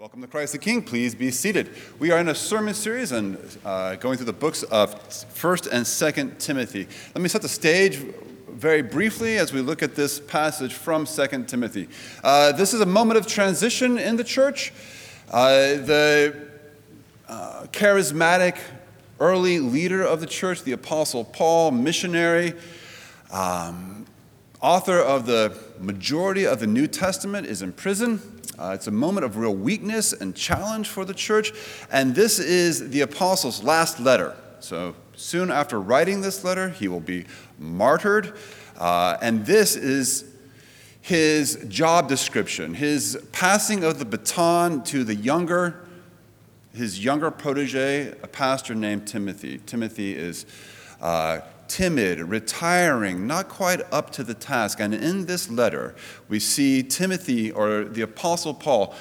Welcome to Christ the King. Please be seated. We are in a sermon series and uh, going through the books of 1st and 2nd Timothy. Let me set the stage very briefly as we look at this passage from 2nd Timothy. Uh, this is a moment of transition in the church. Uh, the uh, charismatic early leader of the church, the Apostle Paul, missionary, um, author of the majority of the New Testament, is in prison. Uh, it's a moment of real weakness and challenge for the church. And this is the apostle's last letter. So soon after writing this letter, he will be martyred. Uh, and this is his job description, his passing of the baton to the younger, his younger protege, a pastor named Timothy. Timothy is uh, timid, retiring, not quite up to the task. And in this letter, we see Timothy, or the Apostle Paul,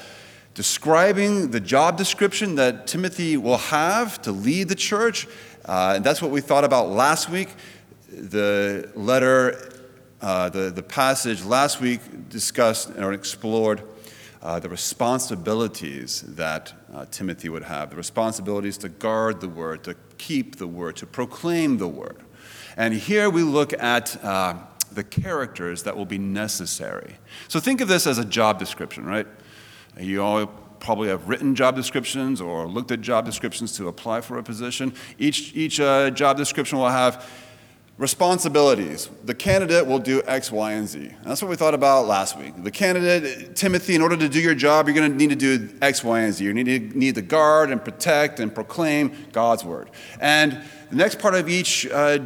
describing the job description that Timothy will have to lead the church. Uh, and that's what we thought about last week. The letter, uh, the, the passage last week discussed or explored uh, the responsibilities that uh, Timothy would have the responsibilities to guard the word, to keep the word, to proclaim the word. And here we look at uh, the characters that will be necessary. So think of this as a job description, right? You all probably have written job descriptions or looked at job descriptions to apply for a position. Each, each uh, job description will have responsibilities. The candidate will do X, Y, and Z. That's what we thought about last week. The candidate, Timothy, in order to do your job, you're going to need to do X, Y, and Z. You need to need to guard and protect and proclaim God's word. And the next part of each uh,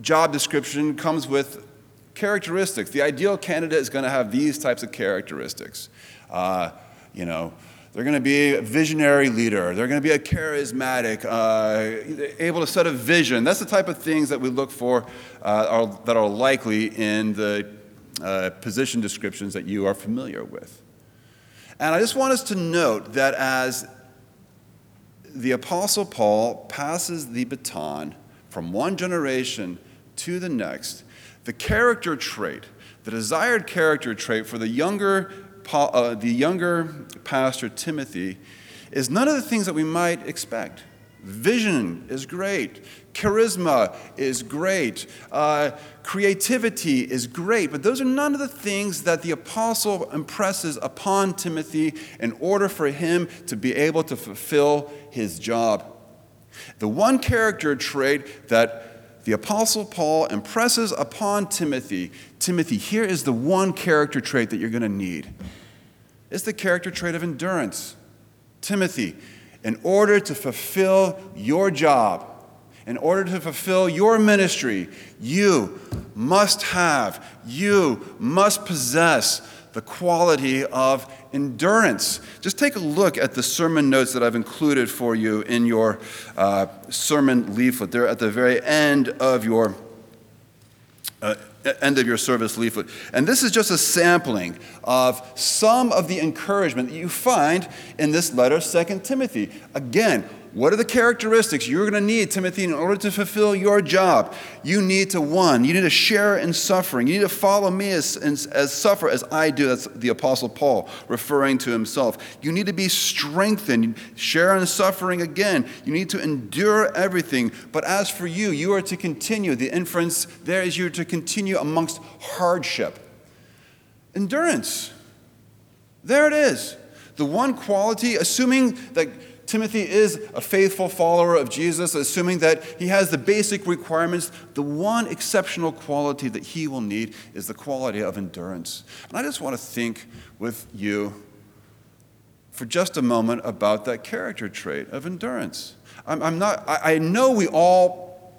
job description comes with characteristics. The ideal candidate is going to have these types of characteristics. Uh, you know, they're going to be a visionary leader. They're going to be a charismatic, uh, able to set a vision. That's the type of things that we look for uh, are, that are likely in the uh, position descriptions that you are familiar with. And I just want us to note that as the Apostle Paul passes the baton from one generation to the next, the character trait, the desired character trait for the younger, uh, the younger pastor Timothy is none of the things that we might expect. Vision is great. Charisma is great. Uh, creativity is great. But those are none of the things that the apostle impresses upon Timothy in order for him to be able to fulfill his job. The one character trait that the Apostle Paul impresses upon Timothy Timothy, here is the one character trait that you're going to need. It's the character trait of endurance. Timothy, in order to fulfill your job, in order to fulfill your ministry, you must have, you must possess the quality of endurance. Just take a look at the sermon notes that I've included for you in your uh, sermon leaflet. They're at the very end of your. Uh, end of your service leaflet. And this is just a sampling of some of the encouragement that you find in this letter, 2 Timothy. Again, what are the characteristics you're going to need, Timothy, in order to fulfill your job? You need to, one, you need to share in suffering. You need to follow me as, as, suffer as I do. That's the Apostle Paul referring to himself. You need to be strengthened, share in suffering again. You need to endure everything. But as for you, you are to continue. The inference there is you're to continue amongst hardship. Endurance. There it is. The one quality, assuming that Timothy is a faithful follower of Jesus, assuming that he has the basic requirements. The one exceptional quality that he will need is the quality of endurance. And I just want to think with you for just a moment about that character trait of endurance. I'm, I'm not, I, I know we all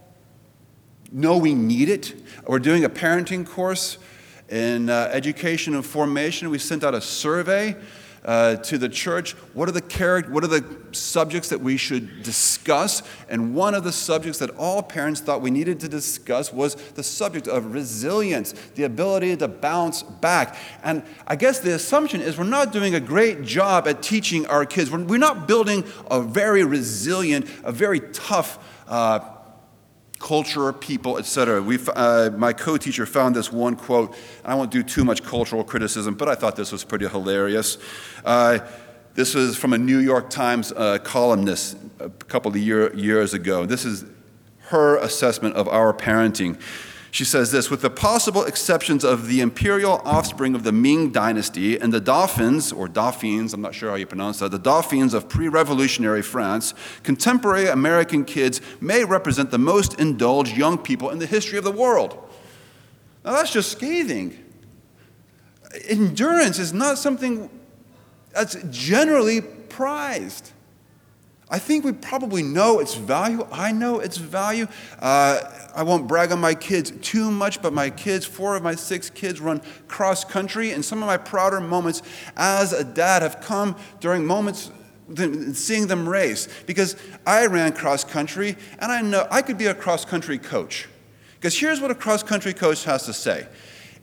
know we need it. We're doing a parenting course in uh, education and formation. We sent out a survey uh, to the church what are the character, what are the subjects that we should discuss? And one of the subjects that all parents thought we needed to discuss was the subject of resilience the ability to bounce back. And i guess the assumption is we're not doing a great job at teaching our kids. We're, we're not building a very resilient a very tough uh, culture, people, etc. We, uh, my co-teacher found this one quote. I won't do too much cultural criticism, but I thought this was pretty hilarious. Uh, This was from a New York Times uh, columnist a couple of year, years ago. This is her assessment of our parenting. She says this with the possible exceptions of the imperial offspring of the Ming dynasty and the Dauphins, or Dauphines, I'm not sure how you pronounce that, the Dauphins of pre revolutionary France, contemporary American kids may represent the most indulged young people in the history of the world. Now that's just scathing. Endurance is not something that's generally prized. I think we probably know its value. I know its value. Uh, I won't brag on my kids too much, but my kids, four of my six kids, run cross country, and some of my prouder moments as a dad have come during moments seeing them race because I ran cross country, and I know I could be a cross country coach. Because here's what a cross country coach has to say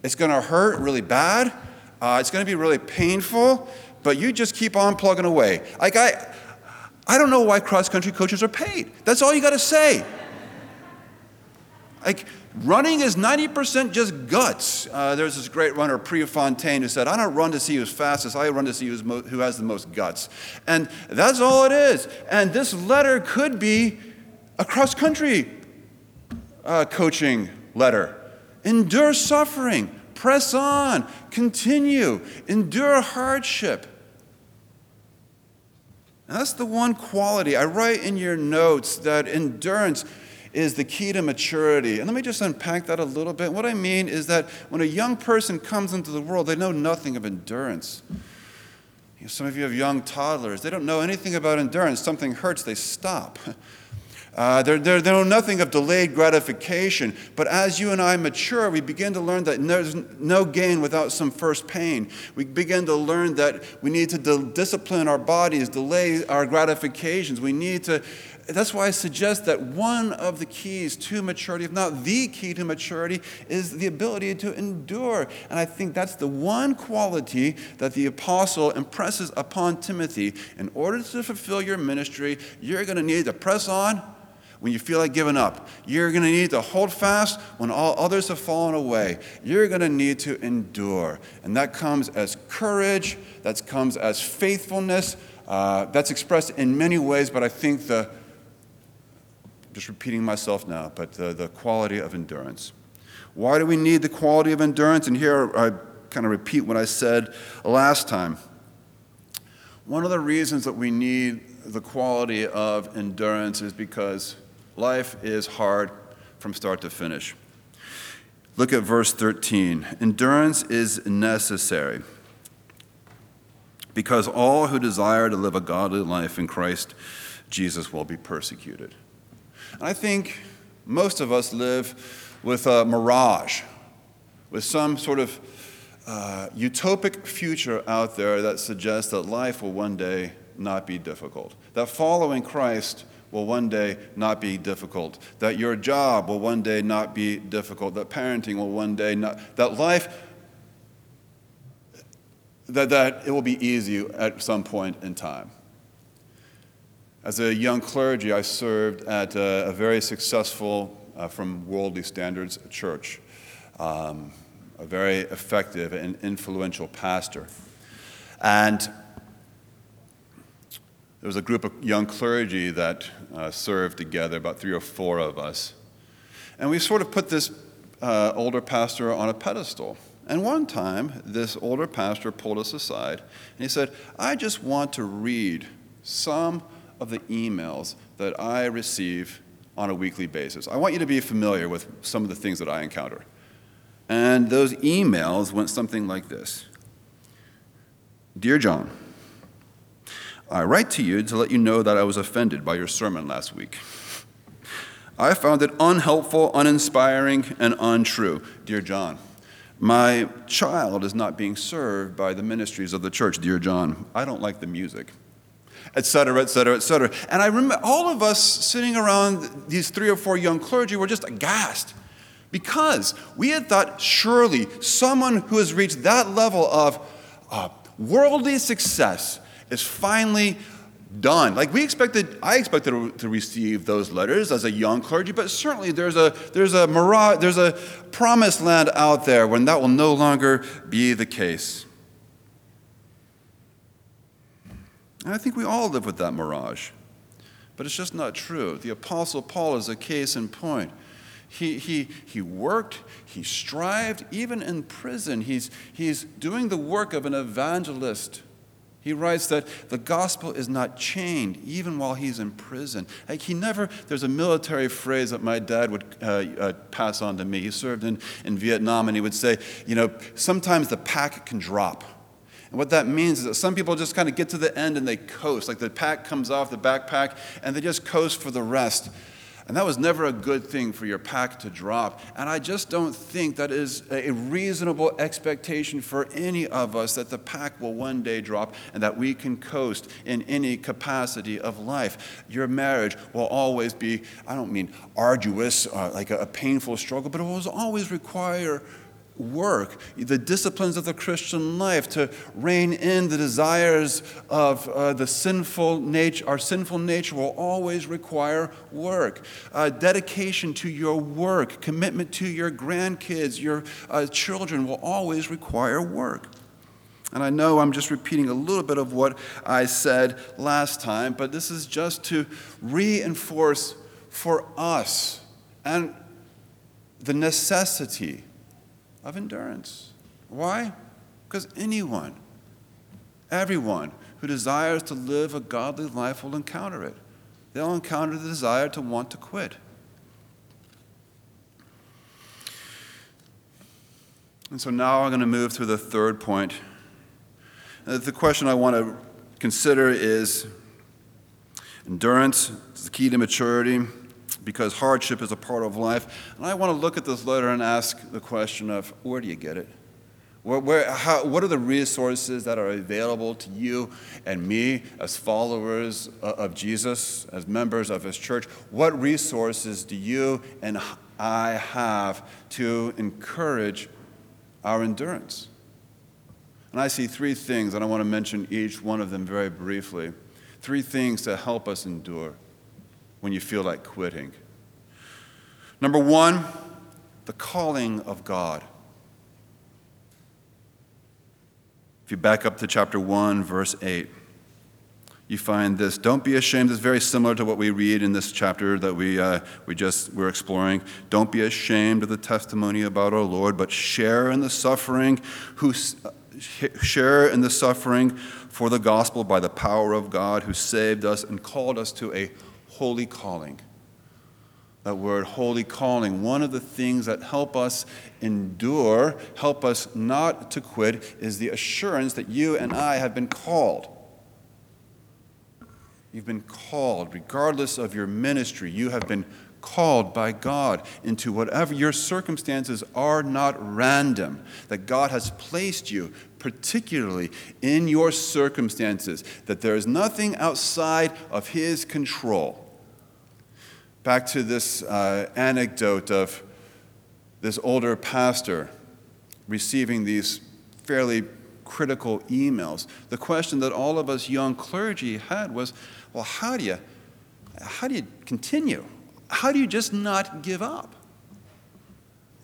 it's going to hurt really bad, uh, it's going to be really painful, but you just keep on plugging away. Like, I. I don't know why cross country coaches are paid. That's all you got to say. Like, running is 90% just guts. Uh, there's this great runner, Prefontaine, who said, I don't run to see who's fastest, I run to see who's mo- who has the most guts. And that's all it is. And this letter could be a cross country uh, coaching letter. Endure suffering, press on, continue, endure hardship. That's the one quality. I write in your notes that endurance is the key to maturity. And let me just unpack that a little bit. What I mean is that when a young person comes into the world, they know nothing of endurance. You know, some of you have young toddlers, they don't know anything about endurance. Something hurts, they stop. Uh, know nothing of delayed gratification. But as you and I mature, we begin to learn that there's no gain without some first pain. We begin to learn that we need to de- discipline our bodies, delay our gratifications. We need to. That's why I suggest that one of the keys to maturity, if not the key to maturity, is the ability to endure. And I think that's the one quality that the apostle impresses upon Timothy. In order to fulfill your ministry, you're going to need to press on when you feel like giving up. You're going to need to hold fast when all others have fallen away. You're going to need to endure. And that comes as courage, that comes as faithfulness. Uh, that's expressed in many ways, but I think the, just repeating myself now, but the, the quality of endurance. Why do we need the quality of endurance? And here I kind of repeat what I said last time. One of the reasons that we need the quality of endurance is because Life is hard from start to finish. Look at verse 13. Endurance is necessary because all who desire to live a godly life in Christ Jesus will be persecuted. And I think most of us live with a mirage, with some sort of uh, utopic future out there that suggests that life will one day not be difficult, that following Christ will one day not be difficult, that your job will one day not be difficult, that parenting will one day not, that life, that, that it will be easy at some point in time. As a young clergy, I served at a, a very successful, uh, from worldly standards, church, um, a very effective and influential pastor. And there was a group of young clergy that uh, served together, about three or four of us. And we sort of put this uh, older pastor on a pedestal. And one time, this older pastor pulled us aside and he said, I just want to read some of the emails that I receive on a weekly basis. I want you to be familiar with some of the things that I encounter. And those emails went something like this Dear John, I write to you to let you know that I was offended by your sermon last week. I found it unhelpful, uninspiring, and untrue. Dear John, my child is not being served by the ministries of the church. Dear John, I don't like the music, etc., etc., etc. And I remember all of us sitting around these three or four young clergy were just aghast because we had thought surely someone who has reached that level of uh, worldly success is finally done. Like we expected, I expected to receive those letters as a young clergy, but certainly there's a there's a mirage, there's a promised land out there when that will no longer be the case. And I think we all live with that mirage. But it's just not true. The Apostle Paul is a case in point. He, he, he worked, he strived, even in prison. He's, he's doing the work of an evangelist. He writes that the gospel is not chained even while he's in prison. Like he never, there's a military phrase that my dad would uh, uh, pass on to me. He served in, in Vietnam and he would say, you know, sometimes the pack can drop. And what that means is that some people just kind of get to the end and they coast. Like the pack comes off the backpack and they just coast for the rest. And that was never a good thing for your pack to drop. And I just don't think that is a reasonable expectation for any of us that the pack will one day drop and that we can coast in any capacity of life. Your marriage will always be, I don't mean arduous, uh, like a, a painful struggle, but it will always require work, the disciplines of the Christian life, to rein in the desires of uh, the sinful nature. Our sinful nature will always require work. Uh, dedication to your work, commitment to your grandkids, your uh, children will always require work. And I know I'm just repeating a little bit of what I said last time, but this is just to reinforce for us and the necessity of endurance. Why? Because anyone, everyone who desires to live a godly life will encounter it. They'll encounter the desire to want to quit. And so now I'm going to move to the third point. Uh, the question I want to consider is endurance is the key to maturity because hardship is a part of life. And I want to look at this letter and ask the question of where do you get it? Where, where, how, what are the resources that are available to you and me as followers of Jesus, as members of His church? What resources do you and I have to encourage our endurance? And I see three things, and I want to mention each one of them very briefly. Three things to help us endure when you feel like quitting. Number one, the calling of God. If you back up to chapter 1, verse 8, you find this don't be ashamed it's very similar to what we read in this chapter that we, uh, we just were exploring don't be ashamed of the testimony about our lord but share in the suffering who share in the suffering for the gospel by the power of god who saved us and called us to a holy calling. That word, holy calling, one of the things that help us endure, help us not to quit, is the assurance that you and I have been called. You've been called, regardless of your ministry, you have been called by God into whatever your circumstances are not random, that God has placed you particularly in your circumstances, that there is nothing outside of His control back to this uh, anecdote of this older pastor receiving these fairly critical emails. The question that all of us young clergy had was, well, how do you, how do you continue? How do you just not give up?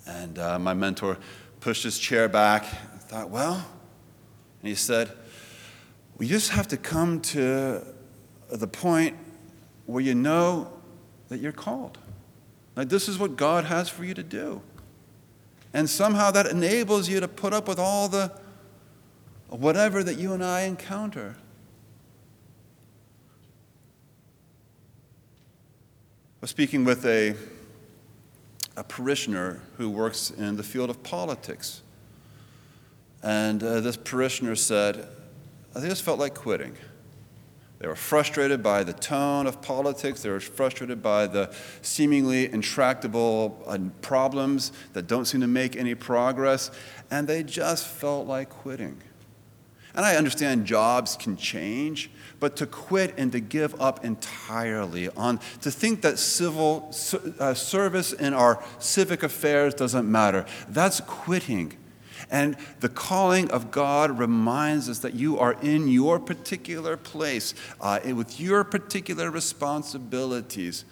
And uh, my mentor pushed his chair back and thought, well, and he said, we just have to come to the point where you know that you're called. Like, this is what God has for you to do. And somehow that enables you to put up with all the whatever that you and I encounter. I was speaking with a, a parishioner who works in the field of politics. And uh, this parishioner said, I just felt like quitting. They were frustrated by the tone of politics. They were frustrated by the seemingly intractable uh, problems that don't seem to make any progress. And they just felt like quitting. And I understand jobs can change, but to quit and to give up entirely on, to think that civil uh, service in our civic affairs doesn't matter, that's quitting. And the calling of God reminds us that you are in your particular place uh, with your particular responsibilities.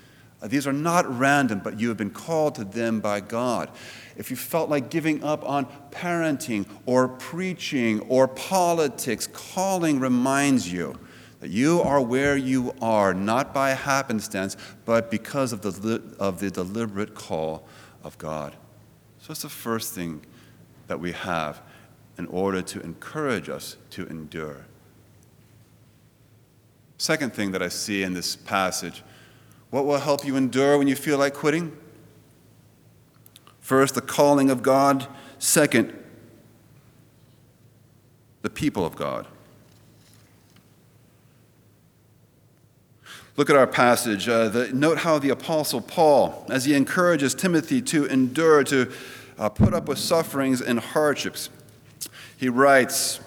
Uh, these are not random, but you have been called to them by God. If you felt like giving up on parenting or preaching or politics, calling reminds you that you are where you are, not by happenstance, but because of the, of the deliberate call of God. So that's the first thing that we have in order to encourage us to endure. Second thing that I see in this passage what will help you endure when you feel like quitting? First, the calling of God. Second, the people of God. Look at our passage. Uh, the, note how the Apostle Paul, as he encourages Timothy to endure, to uh, put up with sufferings and hardships, he writes,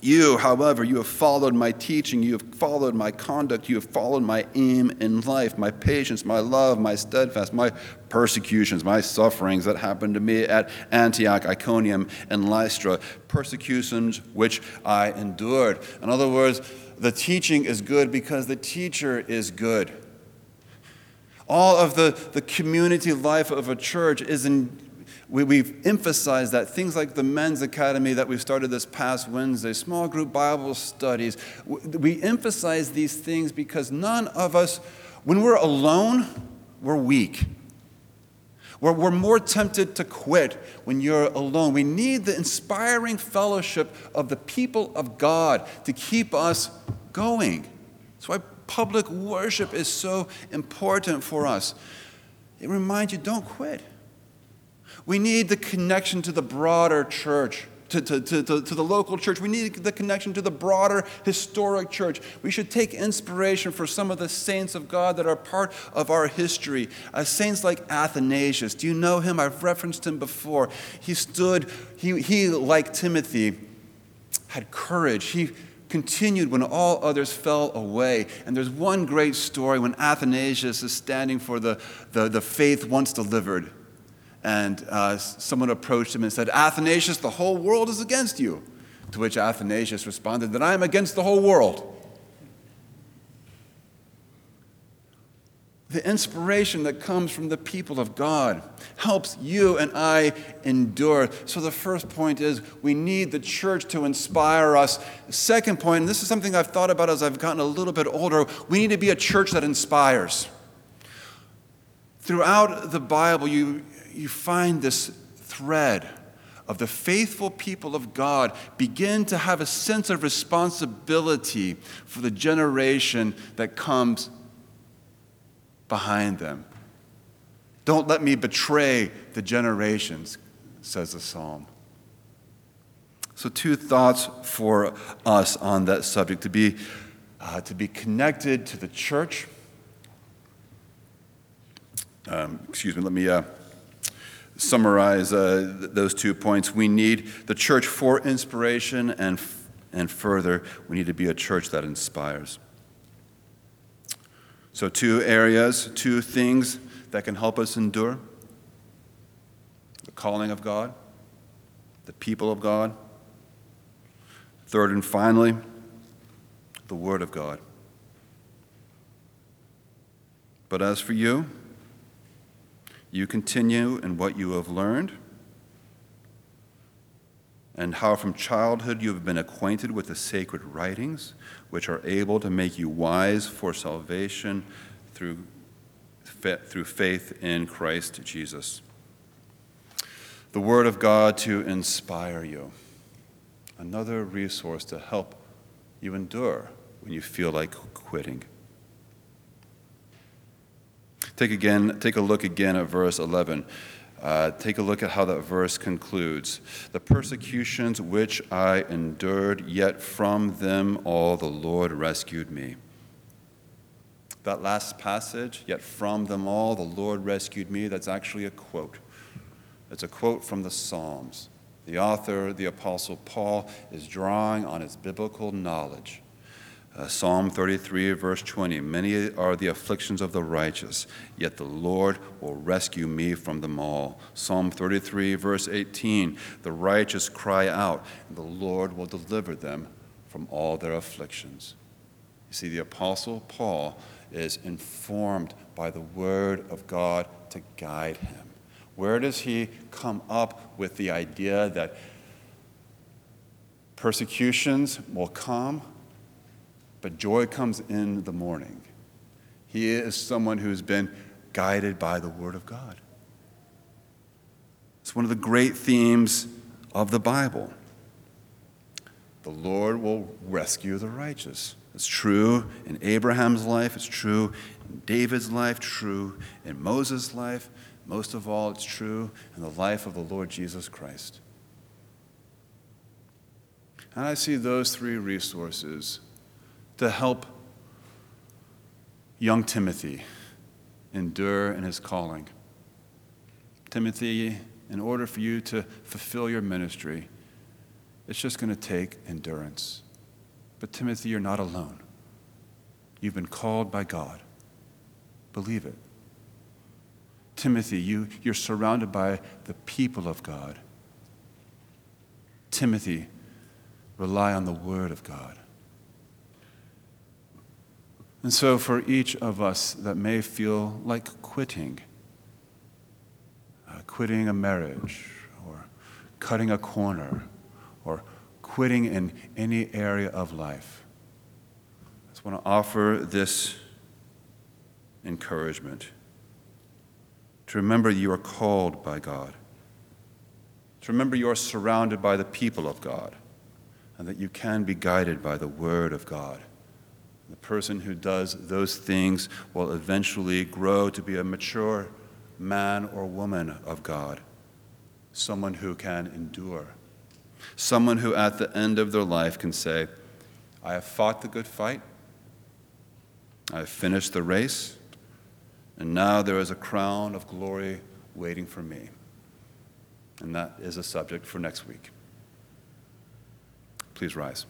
You, however, you have followed my teaching, you have followed my conduct, you have followed my aim in life, my patience, my love, my steadfast, my persecutions, my sufferings that happened to me at Antioch, Iconium, and Lystra, persecutions which I endured. In other words, the teaching is good because the teacher is good. All of the, the community life of a church is in, we, we've emphasized that things like the men's academy that we started this past Wednesday, small group Bible studies, we emphasize these things because none of us, when we're alone, we're weak. We're, we're more tempted to quit when you're alone. We need the inspiring fellowship of the people of God to keep us going. That's why public worship is so important for us. It reminds you don't quit. We need the connection to the broader church to, to, to, to, the local church. We need the connection to the broader historic church. We should take inspiration for some of the saints of God that are part of our history. Uh, saints like Athanasius. Do you know him? I've referenced him before. He stood, he, he like Timothy, had courage. He continued when all others fell away. And there's one great story when Athanasius is standing for the, the, the faith once delivered and uh, someone approached him and said, Athanasius, the whole world is against you. To which Athanasius responded, That I am against the whole world. The inspiration that comes from the people of God helps you and I endure. So, the first point is we need the church to inspire us. second point, and this is something I've thought about as I've gotten a little bit older, we need to be a church that inspires. Throughout the Bible, you, you find this thread of the faithful people of God begin to have a sense of responsibility for the generation that comes behind them. Don't let me betray the generations, says the psalm. So, two thoughts for us on that subject to be, uh, to be connected to the church. Um, excuse me, let me. Uh, summarize uh, those two points. We need the church for inspiration, and, and further, we need to be a church that inspires. So, two areas, two things that can help us endure the calling of God, the people of God. Third and finally, the Word of God. But as for you, you continue in what you have learned, and how from childhood you have been acquainted with the sacred writings, which are able to make you wise for salvation through, through faith in Christ Jesus. The Word of God to inspire you. Another resource to help you endure when you feel like quitting. Take again, take a look again at verse 11. Uh, take a look at how that verse concludes. The persecutions which I endured, yet from them all the Lord rescued me. That last passage, yet from them all the Lord rescued me, that's actually a quote. It's a quote from the Psalms. The author, the Apostle Paul, is drawing on his biblical knowledge uh, Psalm 33, verse 20 Many are the afflictions of the righteous, yet the Lord will rescue me from them all. Psalm 33, verse 18 The righteous cry out, and the Lord will deliver them from all their afflictions. You see, the Apostle Paul is informed by the Word of God to guide him. Where does he come up with the idea that persecutions will come? But joy comes in the morning. He is someone who's been guided by the Word of God. It's one of the great themes of the Bible. The Lord will rescue the righteous. It's true in Abraham's life, it's true in David's life, true in Moses' life. Most of all, it's true in the life of the Lord Jesus Christ. And I see those three resources to help young Timothy endure in his calling. Timothy, in order for you to fulfill your ministry, it's just going to take endurance. But Timothy, you're not alone. You've been called by God. Believe it. Timothy, you, you're surrounded by the people of God. Timothy, rely on the Word of God. And so, for each of us that may feel like quitting, uh, quitting a marriage, or cutting a corner, or quitting in any area of life, I just want to offer this encouragement to remember you are called by God, to remember you are surrounded by the people of God, and that you can be guided by the Word of God. The person who does those things will eventually grow to be a mature man or woman of God, someone who can endure, someone who at the end of their life can say, I have fought the good fight, I have finished the race, and now there is a crown of glory waiting for me. And that is a subject for next week. Please rise.